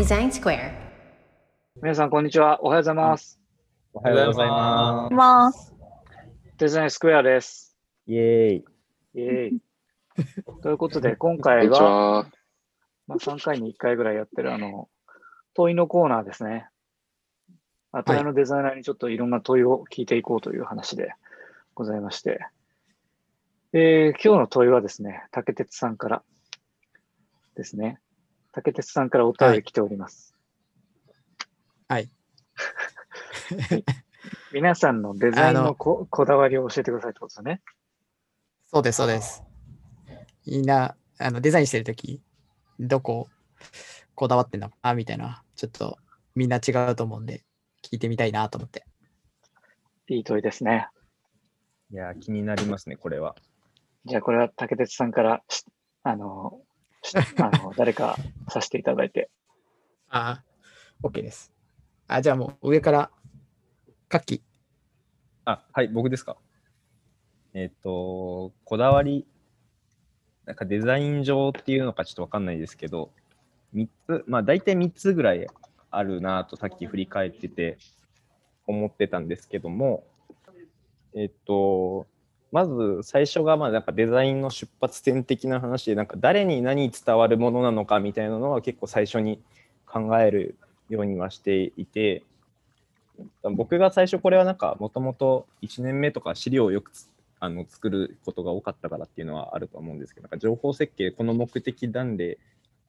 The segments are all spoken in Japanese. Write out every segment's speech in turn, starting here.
Design Square. 皆さん、こんにちは。おはようございます。おはようございまます。デザインスクエアです。す。イエーイ。イェーイ。ということで、今回は、は。まあ、3回に1回ぐらいやってる、あの、問いのコーナーですね。アトライのデザイナーにちょっといろんな問いを聞いていこうという話でございまして。えー今日の問いはですね、竹鉄さんからですね。竹鉄さんからお便り来ております。はい。皆さんのデザインあののここだわりを教えてくださいってことですよね。そうです、そうです。みんな、あのデザインしてるとき、どここだわってんのかなみたいな、ちょっとみんな違うと思うんで、聞いてみたいなと思って。いい問いですね。いやー、気になりますね、これは。じゃあ、これは竹鉄さんからし、あの、し あの誰かさせていただいて。ああ、OK です。あ、じゃあもう上から、カッキあ、はい、僕ですか。えっ、と、こだわり、なんかデザイン上っていうのかちょっとわかんないですけど、3つ、まあ大体3つぐらいあるなとさっき振り返ってて思ってたんですけども、えっ、と、まず最初がまあなんかデザインの出発点的な話で、なんか誰に何伝わるものなのかみたいなのは結構最初に考えるようにはしていて、僕が最初これはなんかもともと1年目とか資料をよくあの作ることが多かったからっていうのはあると思うんですけどなんか情報設計この目的なんで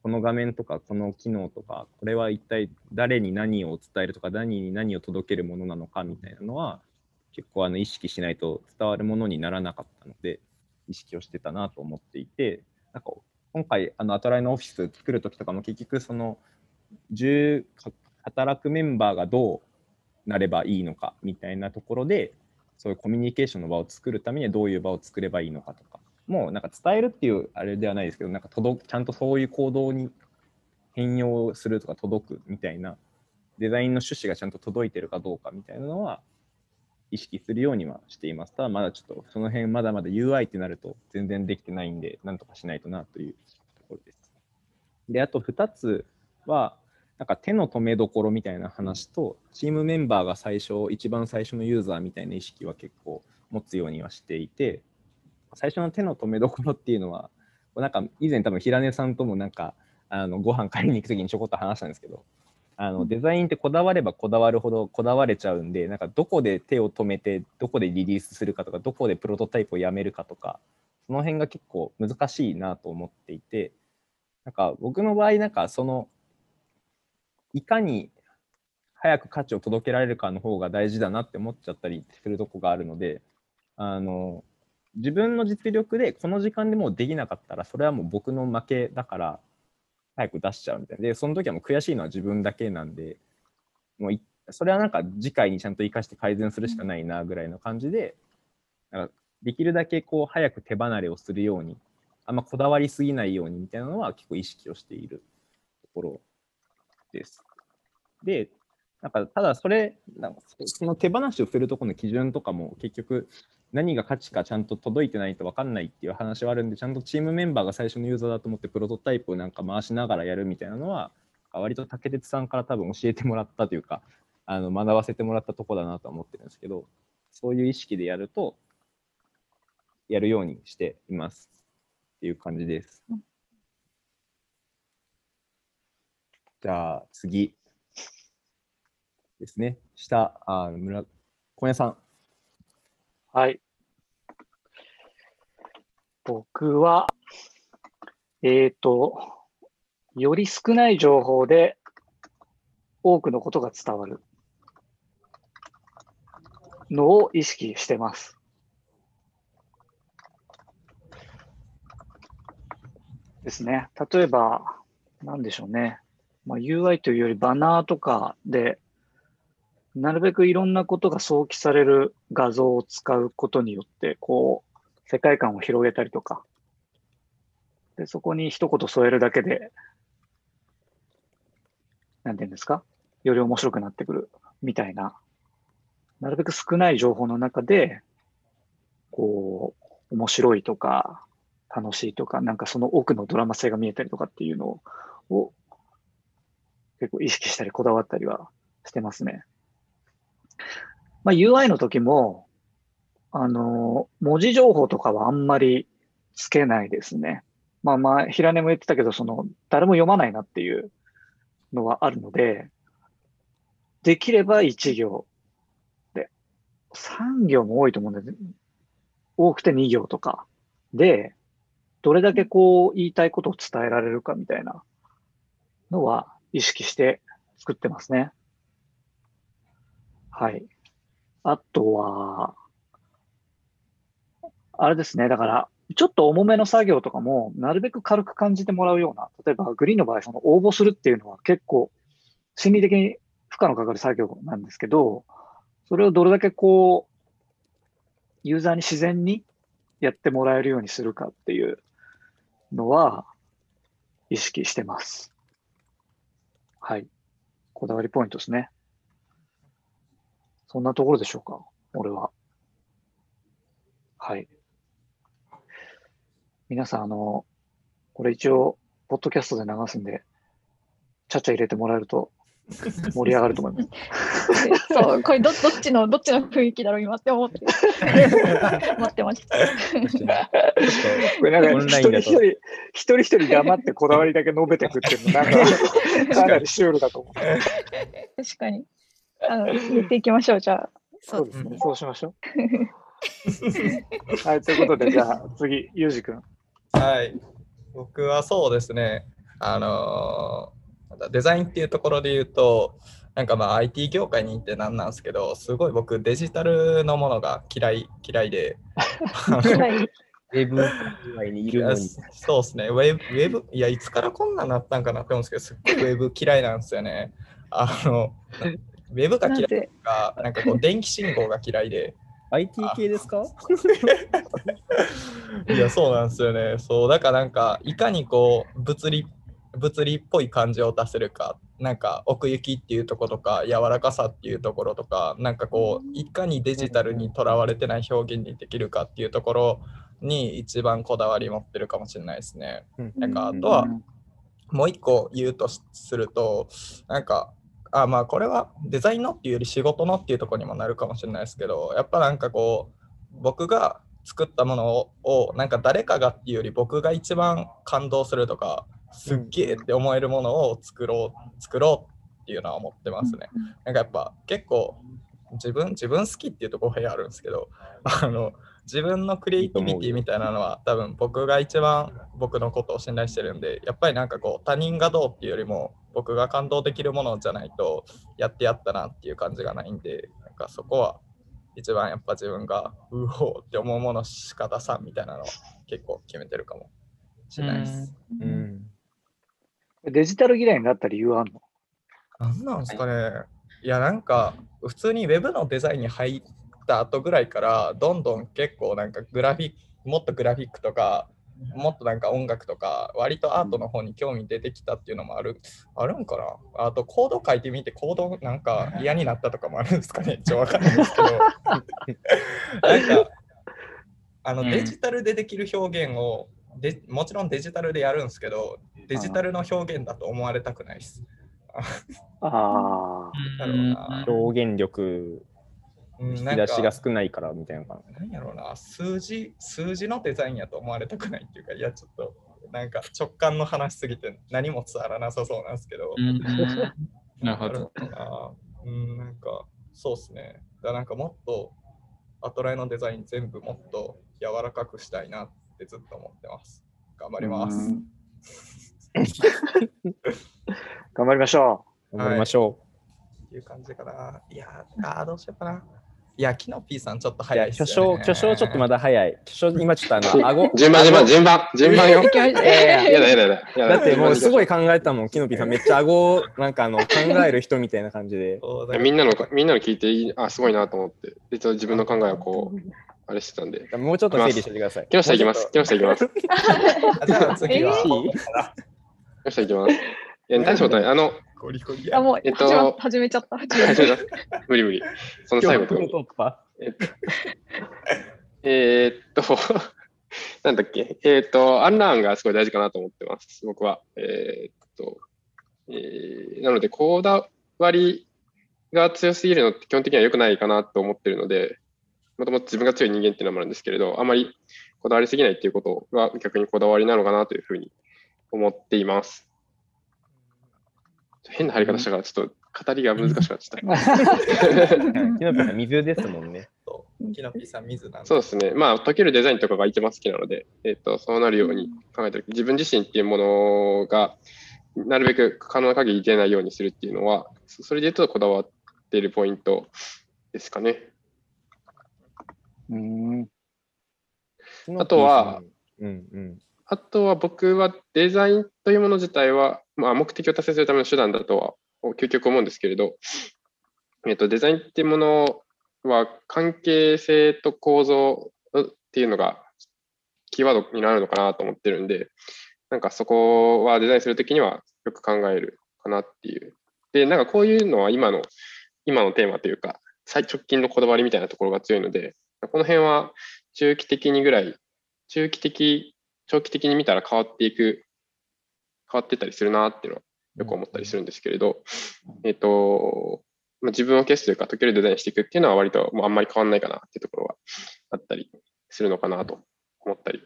この画面とかこの機能とかこれは一体誰に何を伝えるとか何に何を届けるものなのかみたいなのは結構あの意識しないと伝わるものにならなかったので意識をしてたなと思っていてなんか今回あのアトライのオフィス作る時とかも結局その10働くメンバーがどうなればいいのかみたいなところでそういうコミュニケーションの場を作るためにはどういう場を作ればいいのかとかもうなんか伝えるっていうあれではないですけどなんか届ちゃんとそういう行動に変容するとか届くみたいなデザインの趣旨がちゃんと届いてるかどうかみたいなのは意識するようにはしています。ただまだちょっとその辺まだまだ UI ってなると全然できてないんでなんとかしないとなというところです。であと2つはなんか手の止めどころみたいな話と、チームメンバーが最初、一番最初のユーザーみたいな意識は結構持つようにはしていて、最初の手の止めどころっていうのは、なんか以前多分平根さんともなんか、あのご飯買いに行くときにちょこっと話したんですけど、あのデザインってこだわればこだわるほどこだわれちゃうんで、なんかどこで手を止めて、どこでリリースするかとか、どこでプロトタイプをやめるかとか、その辺が結構難しいなと思っていて、なんか僕の場合、なんかその、いかに早く価値を届けられるかの方が大事だなって思っちゃったりするとこがあるので、あの、自分の実力でこの時間でもうできなかったら、それはもう僕の負けだから、早く出しちゃうみたいな。で、その時はもう悔しいのは自分だけなんで、もうそれはなんか次回にちゃんと生かして改善するしかないなぐらいの感じで、なんかできるだけこう早く手離れをするように、あんまこだわりすぎないようにみたいなのは結構意識をしているところです。で、なんかただそれ、なんかその手放しをするところの基準とかも結局何が価値かちゃんと届いてないと分かんないっていう話はあるんで、ちゃんとチームメンバーが最初のユーザーだと思ってプロトタイプをなんか回しながらやるみたいなのは、割と竹鉄さんから多分教えてもらったというか、あの学ばせてもらったとこだなとは思ってるんですけど、そういう意識でやると、やるようにしていますっていう感じです。じゃあ次ですね。下、あ村、小屋さん。はい。僕は、えっ、と、より少ない情報で多くのことが伝わるのを意識してます。ですね。例えば、なんでしょうね。まあ、UI というよりバナーとかで、なるべくいろんなことが想起される画像を使うことによって、こう、世界観を広げたりとか、で、そこに一言添えるだけで、なんていうんですか？より面白くなってくるみたいな、なるべく少ない情報の中で、こう、面白いとか、楽しいとか、なんかその奥のドラマ性が見えたりとかっていうのを、結構意識したりこだわったりはしてますね。まあ、UI の時も、あの、文字情報とかはあんまりつけないですね。まあまあ、平根も言ってたけど、その、誰も読まないなっていうのはあるので、できれば1行で、3行も多いと思うんです、多くて2行とかで、どれだけこう言いたいことを伝えられるかみたいなのは意識して作ってますね。はい。あとは、あれですね。だから、ちょっと重めの作業とかも、なるべく軽く感じてもらうような、例えばグリーンの場合、その応募するっていうのは結構心理的に負荷のかかる作業なんですけど、それをどれだけこう、ユーザーに自然にやってもらえるようにするかっていうのは意識してます。はい。こだわりポイントですね。そんなところでしょうか、俺は。はい。皆さん、あの、これ一応、ポッドキャストで流すんで、ちゃっちゃ入れてもらえると 盛り上がると思います。そう、これどどっちの、どっちの雰囲気だろう、今って思って。待ってました。これなんか一人一人、一人一人黙ってこだわりだけ述べてくっていうの、なんか、かなりシュールだと思う。確かに。あの、言っていきましょう、じゃあ。そうですね。そうしましょう。はい、ということで、じゃあ次、ゆうじくん。はい。僕はそうですね。あのーデザインっていうところで言うと、なんかまあ IT 業界にいてなんなんですけど、すごい僕デジタルのものが嫌い、嫌いで。ウェブ以にいるのに。そうですね。ウェブ、ウェブ、いや、いつからこんなんなったんかなって思うんですけど、すっごいウェブ嫌いなんですよね。あの、ウェブが嫌いなぜか、なんかこう、電気信号が嫌いで。IT 系ですか？いや、そうなんですよね。そう、だからなんか、いかにこう、物理、物理っぽい感じを出せるか、なんか奥行きっていうところとか、柔らかさっていうところとか、なんかこう、いかにデジタルにとらわれてない表現にできるかっていうところに一番こだわり持ってるかもしれないですね。なんかあとは、もう一個言うとしすると、なんか、あまあこれはデザインのっていうより仕事のっていうところにもなるかもしれないですけど、やっぱなんかこう、僕が作ったものををなんか誰かがっていうより僕が一番感動するとか、すっげえって思えるものを作ろう、作ろうっていうのは思ってますね。なんかやっぱ結構自分自分好きっていうところがあるんですけどあの自分のクリエイティビティみたいなのは多分僕が一番僕のことを信頼してるんでやっぱりなんかこう他人がどうっていうよりも僕が感動できるものじゃないとやってやったなっていう感じがないんでなんかそこは一番やっぱ自分がうおーって思うものしか出さんみたいなのを結構決めてるかもしれないです。うん。デジタル嫌いになった理由はあるの？なんなんですかね、いやなんか普通にウェブのデザインに入った後ぐらいからどんどん結構なんかグラフィックもっとグラフィックとかもっとなんか音楽とか割とアートの方に興味出てきたっていうのもある。あるんかな？あとコード書いてみてコードなんか嫌になったとかもあるんですかね？ちょっとわかんないですけど。なんかあのうん。デジタルでできる表現をでもちろんデジタルでやるんですけどデジタルの表現だと思われたくないです。ああ、なるほどな。表現力、うん、引きなんか出しが少ないからみたいな感じ。なんやろうな、数字、数字のデザインやと思われたくないっていうか、いや、ちょっと、なんか直感の話しすぎて何も伝わらなさそうなんですけど。うん なるほど。ど。うん、なんか、そうっすね。だからなんかもっと、アトライのデザイン全部もっと柔らかくしたいなってずっと思ってます。頑張ります。うん 頑張りましょ頑張りましょっていう感じかな。いやー、あーどうしようかな。いや、キノピーさんちょっと早いっす巨匠、よね。巨匠ちょっとまだ早い。巨匠、今ちょっとあの、顎。順番、順番、順番、順番よ。や いややだやだやだやだ。だってもうすごい。い考えたもん、キノピーさん。めっちゃ顎を、なんかあの、考える人みたいな感じで。みんなの、みんなの聞いていい、あ、すごいなと思って、実は自分の考えをこう、あれしてたんで。もうちょっと整理しててください。木下行きます。木下行きます。じゃあ次は、え下行きます。いや、大したことない。あの、ゴリゴリあ、や。もうえっと始めちゃった。始め大ちゃっ丈夫だ。無理無理。その最後とかに。突破。えーっと、なんだっけ？えーっと、アンラーンがすごい大事かなと思ってます。僕は。えーっと、えーなので、こだわりが強すぎるのって基本的には良くないかなと思ってるので、もともと自分が強い人間っていうのもあるんですけれど、あまりこだわりすぎないっていうことが逆にこだわりなのかなというふうに思っています。変な入り方したから、ちょっと語りが難しくなっちゃった。キノピさん、水ですもんね。そうキノピーさん、水なんでそうですね。まあ、解けるデザインとかが一番好きなので、えっ、と、そうなるように考えてる。自分自身っていうものが、なるべく可能な限り出ないようにするっていうのは、そそれで言うとこだわっているポイントですかね。うん。あとは、うんうん。あとは僕はデザインというもの自体は、まあ、目的を達成するための手段だとは究極思うんですけれど、えっと、デザインっていうものは関係性と構造っていうのがキーワードになるのかなと思ってるんで、なんかそこはデザインするときにはよく考えるかなっていう。で、なんかこういうのは今の、今のテーマというか、最直近のこだわりみたいなところが強いので、この辺は中期的にぐらい、中期的、長期的に見たら変わっていく、変わってったりするなっていうのはよく思ったりするんですけれど、えっ、と、まあ、自分を消すというか、解けるデザインしていくっていうのは割ともうあんまり変わんないかなっていうところがあったりするのかなと思ったり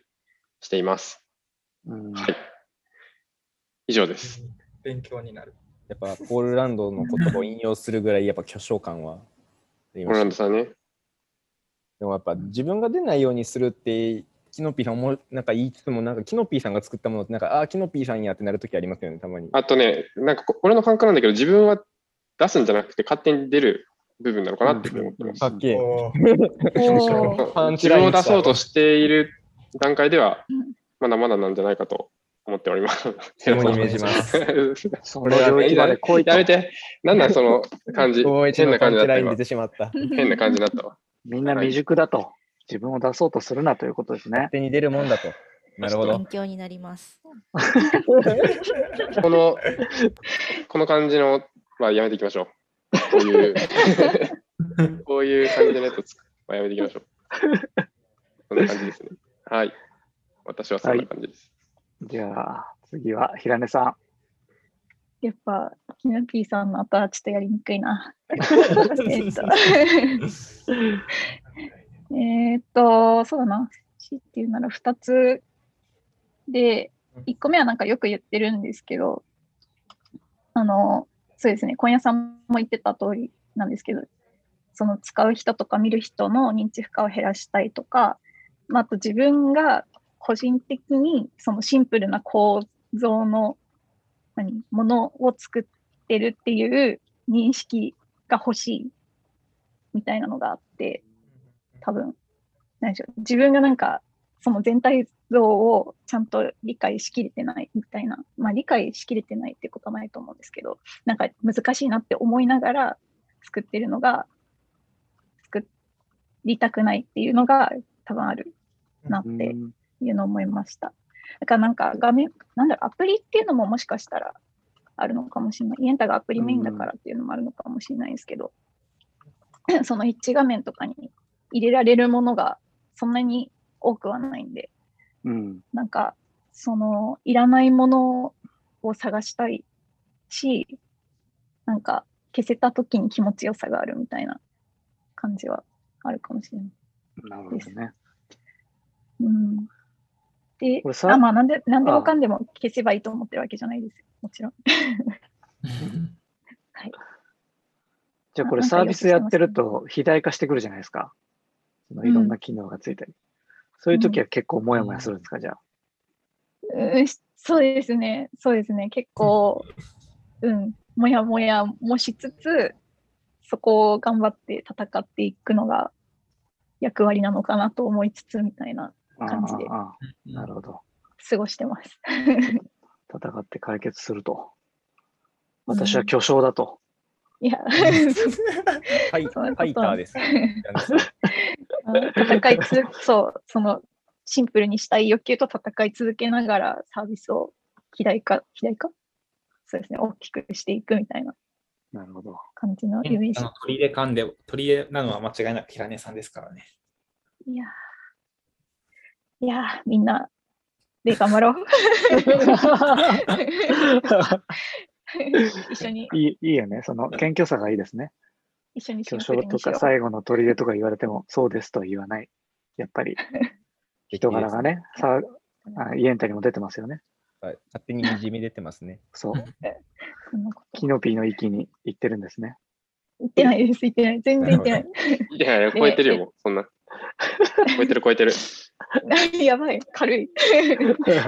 しています。うんはい。以上です。勉強になる。やっぱ、ポールランドの言葉を引用するぐらい、やっぱ巨匠感はありオましたランドさんね。でもやっぱ自分が出ないようにするって、キノピーさんもなんか言いつつも、なんかキノピーさんが作ったものって、なんか、ああー、キノピーさんやってなるときありますよね、たまに。あとね、なんかこ俺の感覚なんだけど、自分は出すんじゃなくて勝手に出る部分なのかなって思ってます。かっけえ。自分を出そうとしている段階ではうん、まだまだなんじゃないかと思っております。肝に銘じます。その領域まで来いとやめて、なんなんその感じ。変な感じだった今ライン出てしまった。勝変な感じになった わ。みんな未熟だと。自分を出そうとするなということですね。手に出るもんだと。なるほど勉。強になります。この、この感じのはやめていきましょう。こういう、こういう感じのやつはやめていきましょう。そんな感じですね。はい。私はそんな感じです。じゃあ、次は平根さやっぱ、キノピーさんの後はちょっとやりにくいな。えっと、えっと、そうだな。C っていうなら2つ。で、1個目はなんかよく言ってるんですけど、あの、そうですね、今夜さんも言ってた通りなんですけど、その使う人とか見る人の認知負荷を減らしたいとか、まあ、あと自分が個人的にそのシンプルな構造の何？ものを作ってるっていう認識が欲しいみたいなのがあって、多分、何でしょう、自分がなんかその全体像をちゃんと理解しきれてないみたいな、まあ理解しきれてないってことはないと思うんですけど、なんか難しいなって思いながら作ってるのが、作りたくないっていうのが多分あるなっん。てうんいうのを思いました。だからなんか画面、なんだろう、アプリっていうのももしかしたらあるのかもしれない。イエンタがアプリメインだからっていうのもあるのかもしれないですけど、その一致画面とかに入れられるものがそんなに多くはないんで、うん。なんか、その、いらないものを探したいし、なんか、消せた時に気持ちよさがあるみたいな感じはあるかもしれない。なるほどね。うん。であまあ、なんで、なんであもかんでも消せばいいと思ってるわけじゃないですよ。もちろん。はい。じゃあこれサービスやってるよと肥大化してくるじゃないですか。そのいろんな機能がついたり。そういう時は結構モヤモヤするんですか、じゃあ。うんそうですね。そうですね。結構、うん、もやもやもしつつ、そこを頑張って戦っていくのが役割なのかなと思いつつみたいな感じでなるほど。過ごしてます。戦って解決すると。私は巨匠だと。いや、ファイそういうことファイターです。戦いつ、そう、そのシンプルにしたい欲求と戦い続けながらサービスを肥大化、肥大化？そうですね、大きくしていくみたいななるほど。感じのイメージあの。取り入れ感で、取り入れなのは間違いなく平根さんですからね。いやー、いやーみんなで頑張ろう。一緒に、いいいいよね。その謙虚さがいいですね。一緒にシ巨匠と。か最後の砦とか言われても、そうですとは言わない。やっぱり 人柄がね、さあイエンタにも出てますよね。はい勝手ににじみ出てますね。そう。キノピーの域に行ってるんですね。言ってないです、言ってない。全然言ってない。いやいや、超えてるよ、そんな。超えてる超えてる。やばい、軽い。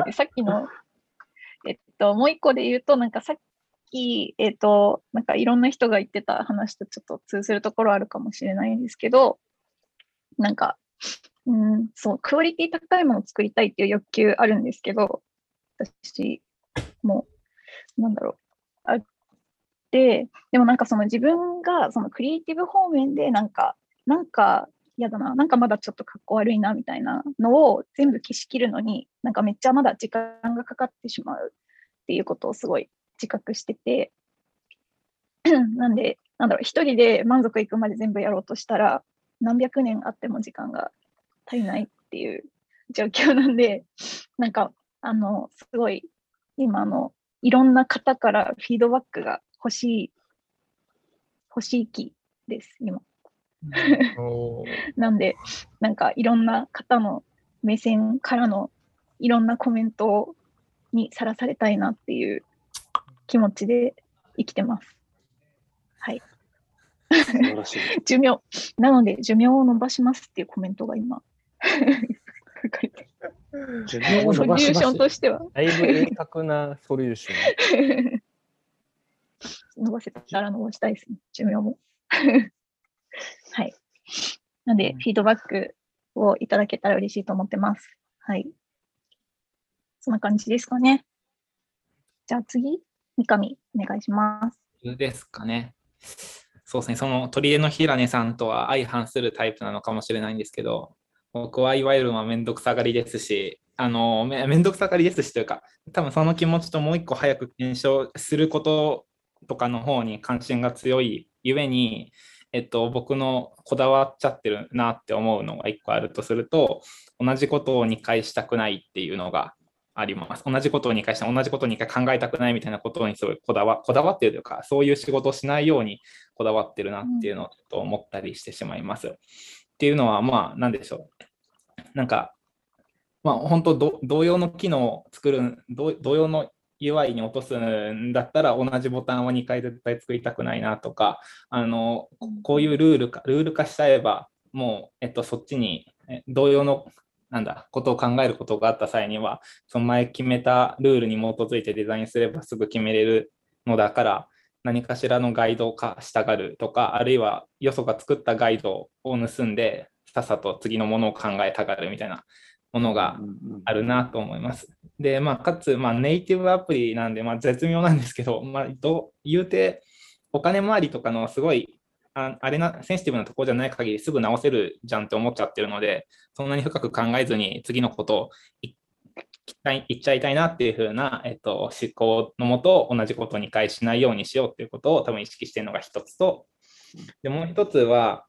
でさっきの、えっと、もう一個で言うと、なんかさっき、えっと、なんかいろんな人が言ってた話とちょっと通ずるところあるかもしれないんですけど、なんか、うん、そう、クオリティ高いものを作りたいっていう欲求あるんですけど、私、もう、なんだろう、あって、でもなんかその自分がそのクリエイティブ方面でなんか、なんか嫌だな、なんかまだちょっとかっこ悪いなみたいなのを全部消し切るのに、なんかめっちゃまだ時間がかかってしまうっていうことをすごい自覚してて、なんで、なんだろう、一人で満足いくまで全部やろうとしたら、何百年あっても時間が足りないっていう状況なんで、なんか、あの、すごい、今あの、いろんな方からフィードバックが欲しい、欲しい期です、今。なんで、なんかいろんな方の目線からのいろんなコメントにさらされたいなっていう気持ちで生きてます。はい。寿命、なので寿命を伸ばしますっていうコメントが今、書かれて寿命をソリューション伸ばします。としてはだいぶ鋭角なソリューション。伸ばせたら伸ばしたいですね、寿命も。はい。なんで、フィードバックをいただけたら嬉しいと思ってます。はい。そんな感じですかね。じゃあ次、三上、お願いします。ですかね。そうですね、その取り柄の平根さんとは相反するタイプなのかもしれないんですけど、僕はいわゆるまあめんどくさがりですし、あのめめんどくさがりですしというか、多分その気持ちともう一個早く検証することとかの方に関心が強いゆえに、えっと、僕のこだわっちゃってるなって思うのが一個あるとすると、同じことを2回したくないっていうのがあります。同じことを2回して、同じことを2回考えたくないみたいなことにすごいこだわこだわってるというか、そういう仕事をしないようにこだわってるなっていうのをちょっと思ったりしてしまいます。っていうのは、まあ、なんでしょう。なんか、まあ、本当、同様の機能を作る、同様の UI に落とすんだったら、同じボタンを2回絶対作りたくないなとか、あのこういうルールか、ルール化しちゃえば、もう、えっと、そっちに同様のなんだ、ことを考えることがあった際には、その前決めたルールに基づいてデザインすればすぐ決めれるのだから、何かしらのガイド化したがるとか、あるいはよそが作ったガイドを盗んで、さっさと次のものを考えたがるみたいなものがあるなと思います。で、まあ、かつ、まあ、ネイティブアプリなんで、まあ、絶妙なんですけど、まあ、どう言うて、お金回りとかのすごいああれな、センシティブなところじゃない限りすぐ直せるじゃんって思っちゃってるので、そんなに深く考えずに次のことをい言っちゃいたいなっていう風な、えっと、思考のもと同じことを2回しないようにしようっていうことを多分意識してるのが一つと、でもう一つは、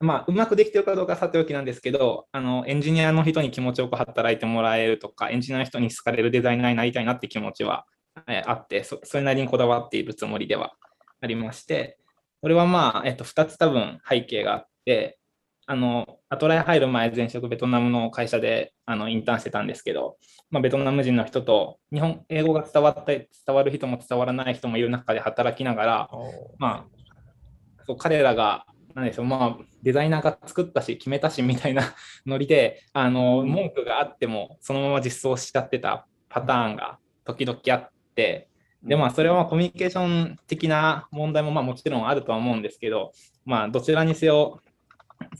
まあ、うまくできてるかどうかさておきなんですけど、あのエンジニアの人に気持ちよく働いてもらえるとか、エンジニアの人に好かれるデザイナーになりたいなって気持ちはえあって、それなりにこだわっているつもりではありまして、これはまあ、えっと、2つ多分背景があって、あの、アトライ入る前、前職ベトナムの会社であのインターンしてたんですけど、まあ、ベトナム人の人と日本、英語が伝わって、伝わる人も伝わらない人もいる中で働きながら、まあ、そう彼らが、なんでしょう、まあ、デザイナーが作ったし、決めたしみたいな ノリで、あの、文句があっても、そのまま実装しちゃってたパターンが時々あって、で、まあ、それはコミュニケーション的な問題も、まあ、もちろんあるとは思うんですけど、まあ、どちらにせよ、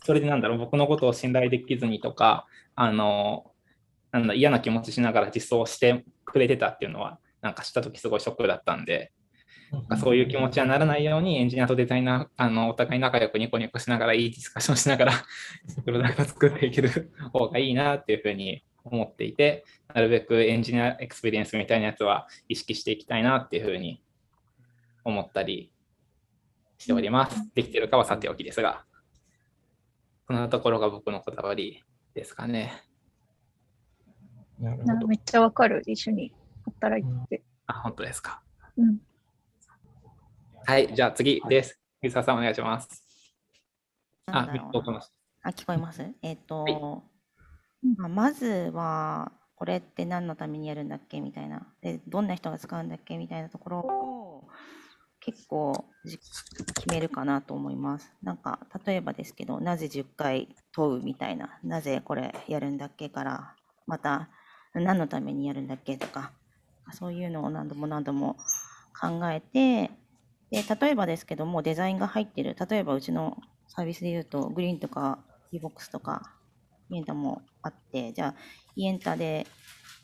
それでなんだろう、僕のことを信頼できずにとか、あの、なんだ、嫌な気持ちしながら実装してくれてたっていうのは、なんかしたときすごいショックだったんで、なんかそういう気持ちはならないように、エンジニアとデザイナー、あの、お互い仲良くニコニコしながら、いいディスカッションしながら、プロダクト作っていける方がいいなっていうふうに思っていて、なるべく engineer experience みたいなやつは意識していきたいなっていうふうに思ったりしております。できてるかはさておきですが、こんなところが僕のこだわりですかね。なるほどなめっちゃわかる、一緒に働いてて。あ、本当ですか。うん。はい、じゃあ次です。水沢さんお願いします。あ、あ、聞こえます？えっ、と、まあ、まずは、これって何のためにやるんだっけみたいな。で、どんな人が使うんだっけ？みたいなところを結構じ決めるかなと思います。なんか、例えばですけど、なぜ10回問うみたいな。なぜこれやるんだっけから、また、何のためにやるんだっけとか、そういうのを何度も何度も考えて、で、例えばですけども、デザインが入ってる。例えばうちのサービスで言うと、グリーンとか e-box とか、イエンタもあって、じゃあ、イエンタで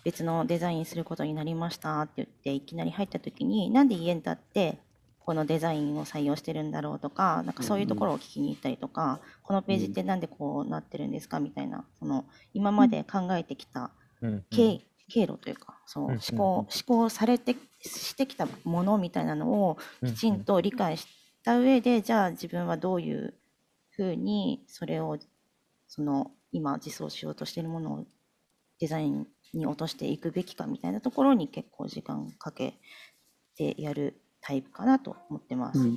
別のデザインすることになりましたって言って、いきなり入った時に、なんでイエンタってこのデザインを採用してるんだろうとか、なんかそういうところを聞きに行ったりとか、このページってなんでこうなってるんですかみたいな、その今まで考えてきた経経路というか、そう思考、思考されてしてきたものみたいなのをきちんと理解した上で、じゃあ自分はどういうふうにそれをその今実装しようとしているものをデザインに落としていくべきかみたいなところに結構時間かけてやるタイプかなと思ってます。うんうん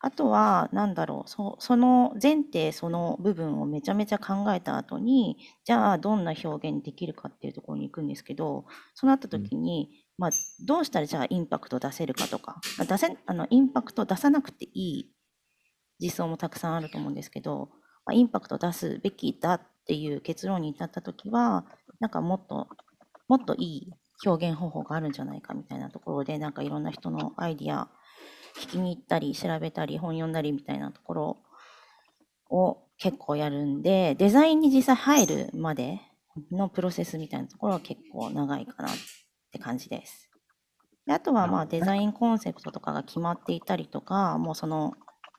あとは、なんだろう、そその前提、その部分をめちゃめちゃ考えた後に、じゃあどんな表現できるかっていうところに行くんですけど、そうなった時に、まあ、どうしたらじゃあインパクト出せるかとか、まあ出せあのインパクト出さなくていい実装もたくさんあると思うんですけど、まあ、インパクト出すべきだっていう結論に至った時は、なんかもっと、もっといい表現方法があるんじゃないかみたいなところで、なんかいろんな人のアイディア聞きに行ったり、調べたり、本読んだりみたいなところを結構やるんで、デザインに実際入るまでのプロセスみたいなところは結構長いかなって感じです。であとはまあデザインコンセプトとかが決まっていたりとか、もうその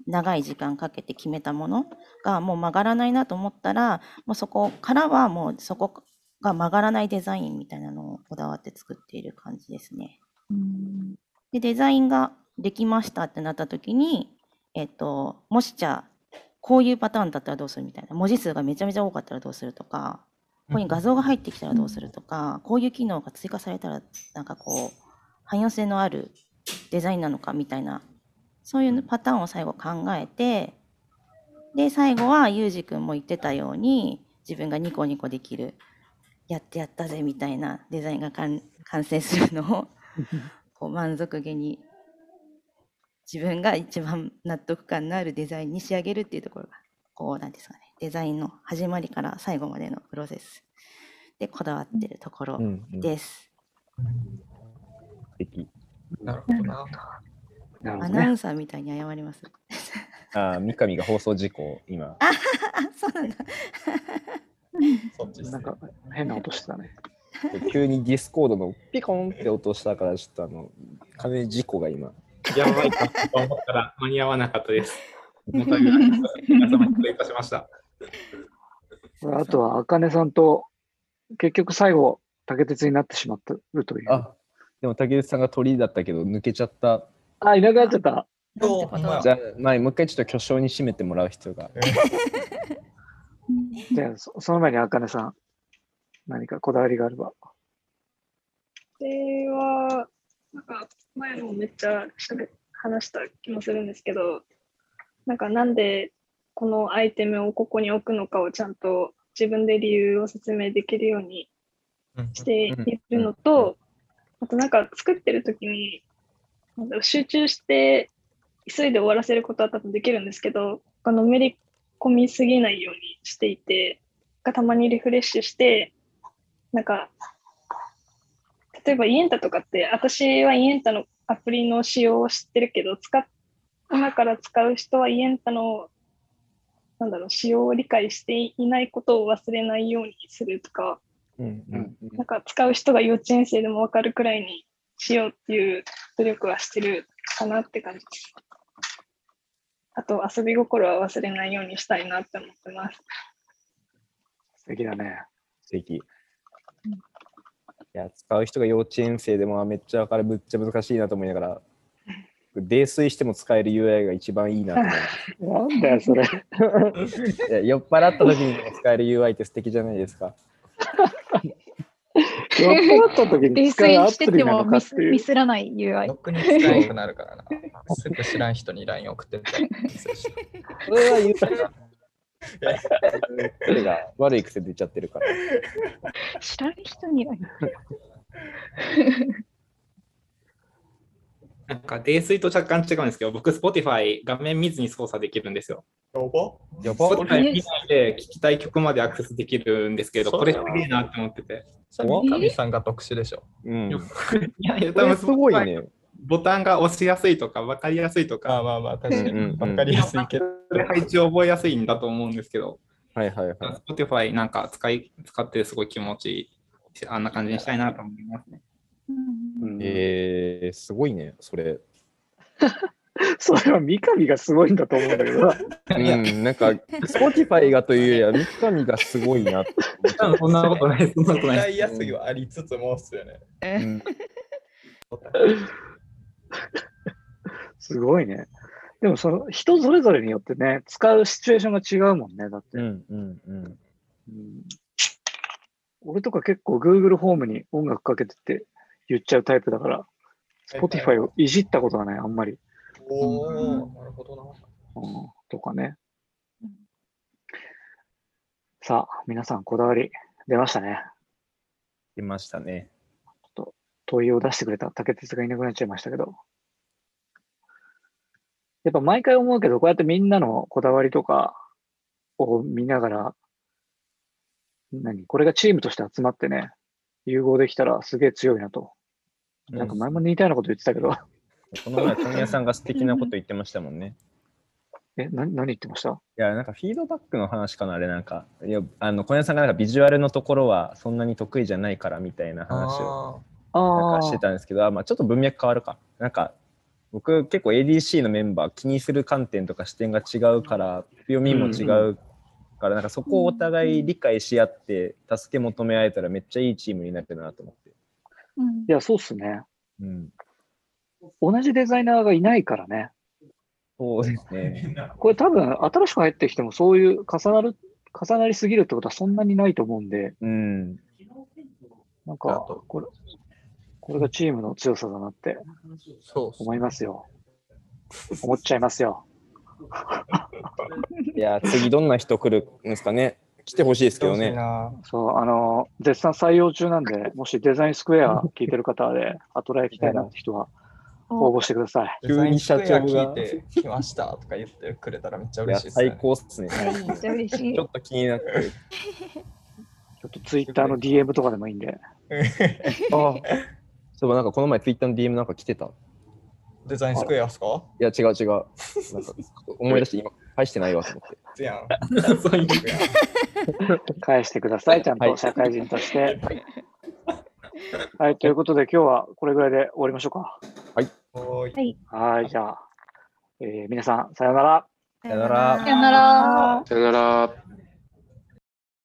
長い時間かけて決めたものがもう曲がらないなと思ったら、もうそこからはもうそこが曲がらないデザインみたいなのをこだわって作っている感じですね。うんで、デザインができましたってなった時に、えっと、もしじゃあ、こういうパターンだったらどうするみたいな。文字数がめちゃめちゃ多かったらどうするとか、ここに画像が入ってきたらどうするとか、こういう機能が追加されたら、なんかこう、汎用性のあるデザインなのかみたいな、そういうパターンを最後考えて、で、最後はユージ君も言ってたように、自分がニコニコできる、やってやったぜみたいなデザインが完完成するのを、こう満足げに自分が一番納得感のあるデザインに仕上げるっていうところが、こうなんですかね、デザインの始まりから最後までのプロセスでこだわってるところうんうんです。素敵なるほどな。アなるほどね。ナウンサーみたいに謝ります。ああ、三上が放送事故、今。あ、そうなんだ。そっちっすねなんか変な音してたね。急にディスコードのピコンって音したから、ちょっとあの、完全に事故が今。やばいかと思ったら間に合わなかったです。申し訳ない皆様に失礼いたしました。あとは、あかねさんと、結局最後、竹鉄になってしまってるという。あ、でも竹内さんがトリだったけど、抜けちゃった。あ、いなくなっちゃった。じゃあ、まあ、もう一回ちょっと巨匠に締めてもらう必要が。じゃあ、そその前にあかねさん、何かこだわりがあれば。それは、なんか前もめっちゃしゃべ話した気もするんですけど、なんかなんでこのアイテムをここに置くのかをちゃんと自分で理由を説明できるようにうんしているのと、あとなんか作ってる時に集中して急いで終わらせることは多分できるんですけど、あのめり込みすぎないようにしていて、がたまにリフレッシュして、なんか例えばイエンタとかって、私はイエンタのアプリの仕様を知ってるけど、使っ今から使う人はイエンタのなんだろう仕様を理解していないことを忘れないようにするとか、うんうんなんか使う人が幼稚園生でも分かるくらいにしようっていう努力はしてるかなって感じです。あと遊び心は忘れないようにしたいなって思ってます。素敵だね。素敵。いや、使う人が幼稚園生でもあめっちゃわかる、むっちゃ難しいなと思いながら、泥酔しても使える UI が一番いいなと思いなんだよ、それ。酔っ払った時にも使える UI って素敵じゃないですか。酔っ払った時に泥使うア酔してプリなのかっていう。ミスらない UI ろ。くに使えなくなるからな。すぐ知らん人に LINE 送ってた。それは言ったら、彼が悪い癖出ちゃってるから。知らん人には言ってなんか、泥酔と若干違うんですけど、僕、Spotify 画面見ずに操作できるんですよ。やばやば Spotify 見ないで聴きたい曲までアクセスできるんですけど、これすげえなって思ってて。三上さんが特殊でしょ。うん。いやいや、これすごいね。ボタンが押しやすいとか、分かりやすいとか、まあまあまあ、確かに分かりやすいけど。それ配置を覚えやすいんだと思うんですけど、はいはいはい。Spotify なんか使い使ってすごい気持ちいいし、あんな感じにしたいなと思いますね。うんえー、すごいね、それ。それは三上がすごいんだと思うんだけどな。うん、なんか、Spotify がというよりは、三上がすごいなってそんなことない。そんなことない使。いやすいはありつつもっすよね。うん すごいね。でもその人それぞれによってね、使うシチュエーションが違うもんね。だって。うんうんうん。うん俺とか結構 Google ホームに音楽かけてって言っちゃうタイプだから、Spotify をいじったことがない、あんまり。おお、なるほどな。うん、とかね。さあ、皆さんこだわり出ましたね。出ましたね。問いを出してくれた竹鉄がいなくなっちゃいましたけど。やっぱ毎回思うけど、こうやってみんなのこだわりとかを見ながら、何？これがチームとして集まってね、融合できたらすげえ強いなと。なんか前も似たようなこと言ってたけど、この前、小宮さんが素敵なこと言ってましたもんね。え、な何言ってました？いや、なんかフィードバックの話かな、あれなんか。いや、あの、小宮さんがなんかビジュアルのところはそんなに得意じゃないからみたいな話をあなんあかしてたんですけど、あまあ、ちょっと文脈変わるか。なんか、僕結構 ADC のメンバー気にする観点とか視点が違うから、読みも違うから、なんかそこをお互い理解し合って、助け求め合えたらめっちゃいいチームになってるなと思って。うんいや、そうっすね。うん。同じデザイナーがいないからね。そうですね。これ多分新しく入ってきてもそういう重なる、重なりすぎるってことはそんなにないと思うんで、うん。なんかこれ、これがチームの強さだなって思いますよ。思っちゃいますよ。いや、次どんな人来るんですかね。来てほしいですけどね。なそう、あの、絶賛採用中なんで、もしデザインスクエア聞いてる方で、アトライ行きたいなって人は応募してください。デザインスクエア急に社長が聞いて来ましたとか言ってくれたらめっちゃ嬉しいです、ね。最高っすね。めっちゃ嬉しいちょ。っと気になってる。ちょっとツイッターの DM とかでもいいんで。あそういえばなんかこの前ツイッターの DM なんか来てた。いデザインスクエアっすか？や、違う違う。なんか思い出して今、返してないわと思って。返してください、ちゃんはいと社会人として。はい、ということで今日はこれぐらいで終わりましょうか。おーい。はい、じゃあ、えー皆さん、さようなら。さよならさよなら。さよなら。